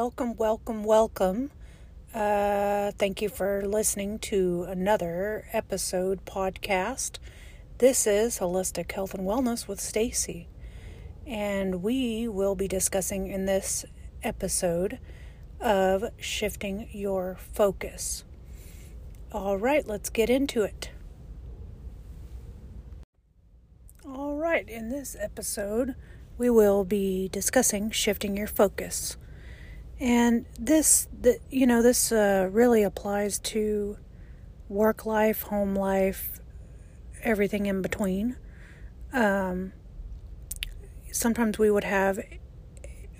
welcome, welcome, welcome. Uh, thank you for listening to another episode podcast. This is Holistic Health and Wellness with Stacey, and we will be discussing in this episode of shifting your focus. All right, let's get into it. All right, in this episode, we will be discussing shifting your focus. And this, the, you know, this uh, really applies to work life, home life, everything in between. Um, sometimes we would have,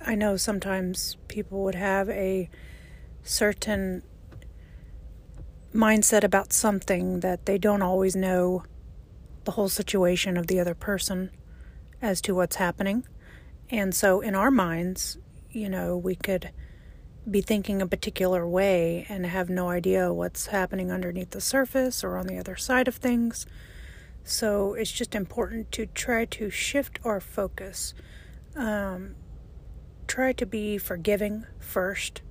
I know sometimes people would have a certain mindset about something that they don't always know the whole situation of the other person as to what's happening. And so in our minds, you know, we could be thinking a particular way and have no idea what's happening underneath the surface or on the other side of things. So it's just important to try to shift our focus. Um, try to be forgiving first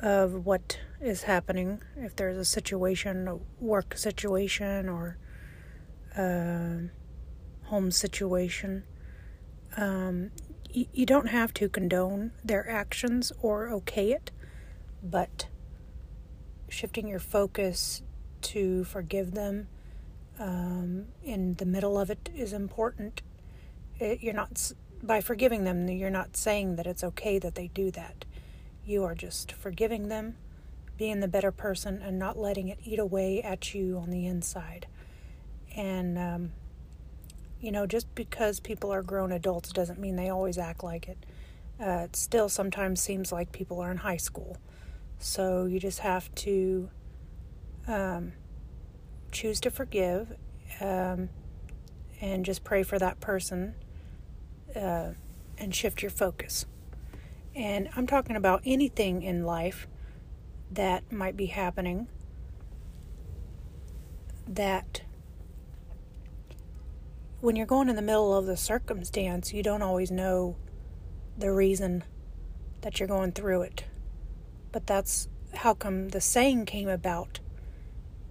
of what is happening. If there's a situation, a work situation, or um, home situation, um, you don't have to condone their actions or okay it, but shifting your focus to forgive them um, in the middle of it is important. It, you're not by forgiving them. You're not saying that it's okay that they do that. You are just forgiving them, being the better person, and not letting it eat away at you on the inside. And um, you know, just because people are grown adults doesn't mean they always act like it. Uh, it still sometimes seems like people are in high school. So you just have to um, choose to forgive um, and just pray for that person uh, and shift your focus. And I'm talking about anything in life that might be happening that when you're going in the middle of the circumstance, you don't always know the reason that you're going through it. But that's how come the saying came about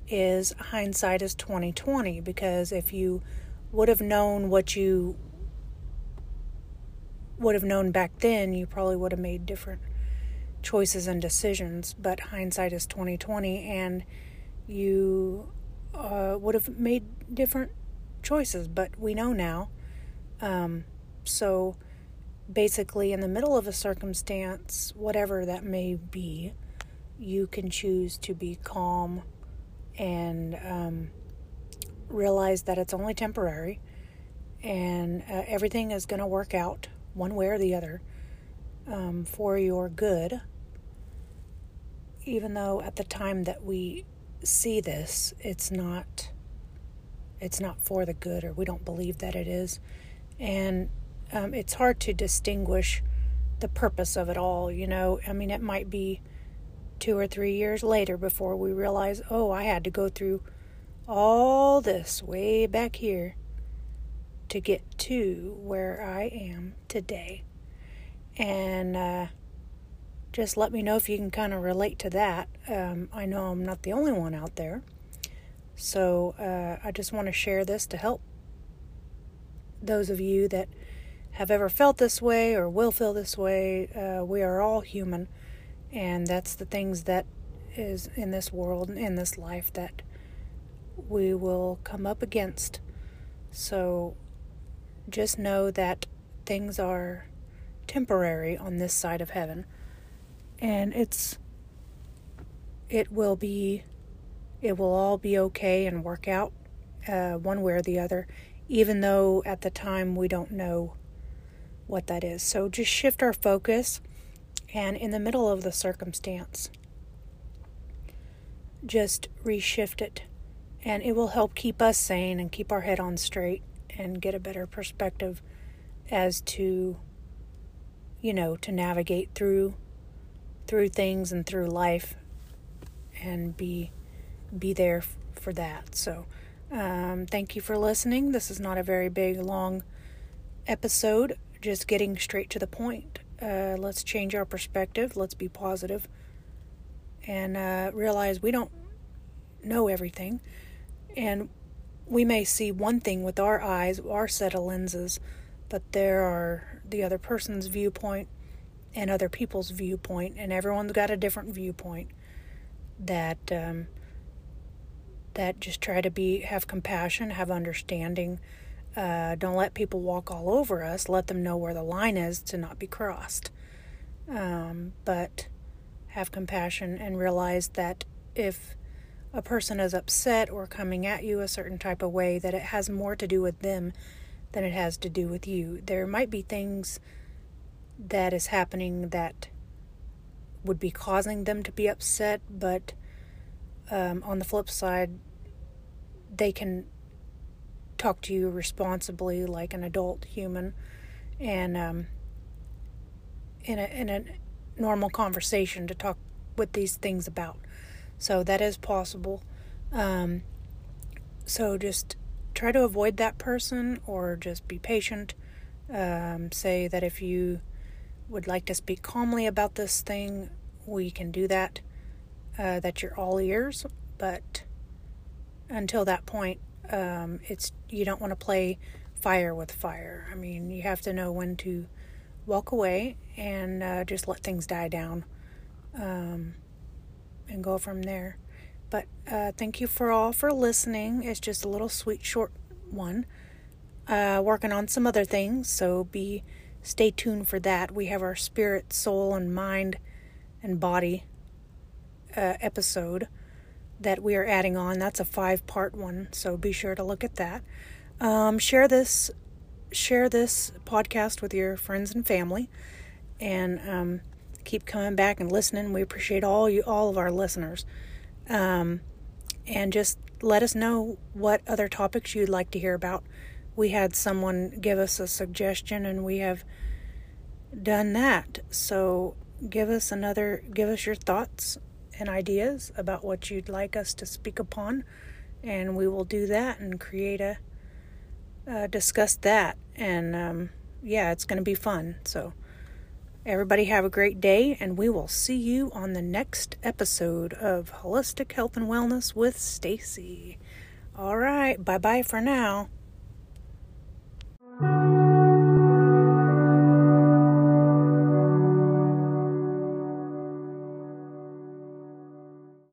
is hindsight is 2020 because if you would have known what you would have known back then, you probably would have made different choices and decisions. But hindsight is 2020 and you uh, would have made different choices, but we know now. Um, so basically, in the middle of a circumstance, whatever that may be, you can choose to be calm and um, realize that it's only temporary and uh, everything is going to work out one way or the other um, for your good. Even though at the time that we see this, it's not it's not for the good, or we don't believe that it is. And um, it's hard to distinguish the purpose of it all. You know, I mean, it might be two or three years later before we realize, oh, I had to go through all this way back here to get to where I am today. And uh, just let me know if you can kind of relate to that. Um, I know I'm not the only one out there. So uh, I just want to share this to help those of you that have ever felt this way or will feel this way. Uh, we are all human, and that's the things that is in this world, in this life, that we will come up against. So just know that things are temporary on this side of heaven, and it's it will be it will all be okay and work out uh, one way or the other, even though at the time we don't know what that is. So just shift our focus and in the middle of the circumstance, just reshift it. And it will help keep us sane and keep our head on straight and get a better perspective as to, you know, to navigate through through things and through life and be be there f- for that. So, um, thank you for listening. This is not a very big, long episode, just getting straight to the point uh, let's change our perspective. Let's be positive and uh, realize we don't know everything. And we may see one thing with our eyes, our set of lenses, but there are the other person's viewpoint and other people's viewpoint, and everyone's got a different viewpoint. That um, that just try to be have compassion, have understanding. Uh, don't let people walk all over us. Let them know where the line is to not be crossed. Um, but have compassion and realize that if a person is upset or coming at you a certain type of way, that it has more to do with them than it has to do with you. There might be things that is happening that would be causing them to be upset, but um, on the flip side, they can talk to you responsibly like an adult human and um, in a in a normal conversation to talk with these things about. So that is possible. Um, so just try to avoid that person or just be patient. Um, say that if you would like to speak calmly about this thing, we can do that. Uh, that you're all ears, but until that point, um, it's you don't want to play fire with fire. I mean, you have to know when to walk away and uh, just let things die down um, and go from there. But uh, thank you for all for listening. It's just a little sweet short one. Uh, working on some other things, so be stay tuned for that. We have our spirit, soul, and mind and body uh, episode that we are adding on. That's a five part one, so be sure to look at that. Um, share this share this podcast with your friends and family, and um, keep coming back and listening. We appreciate all you, all of our listeners, um, and just let us know what other topics you'd like to hear about. We had someone give us a suggestion, and we have done that. So give us another, give us your thoughts and ideas about what you'd like us to speak upon, and we will do that and create a uh, discuss that. And um, yeah, it's going to be fun. So, everybody have a great day, and we will see you on the next episode of Holistic Health and Wellness with Stacey. All right, bye bye for now.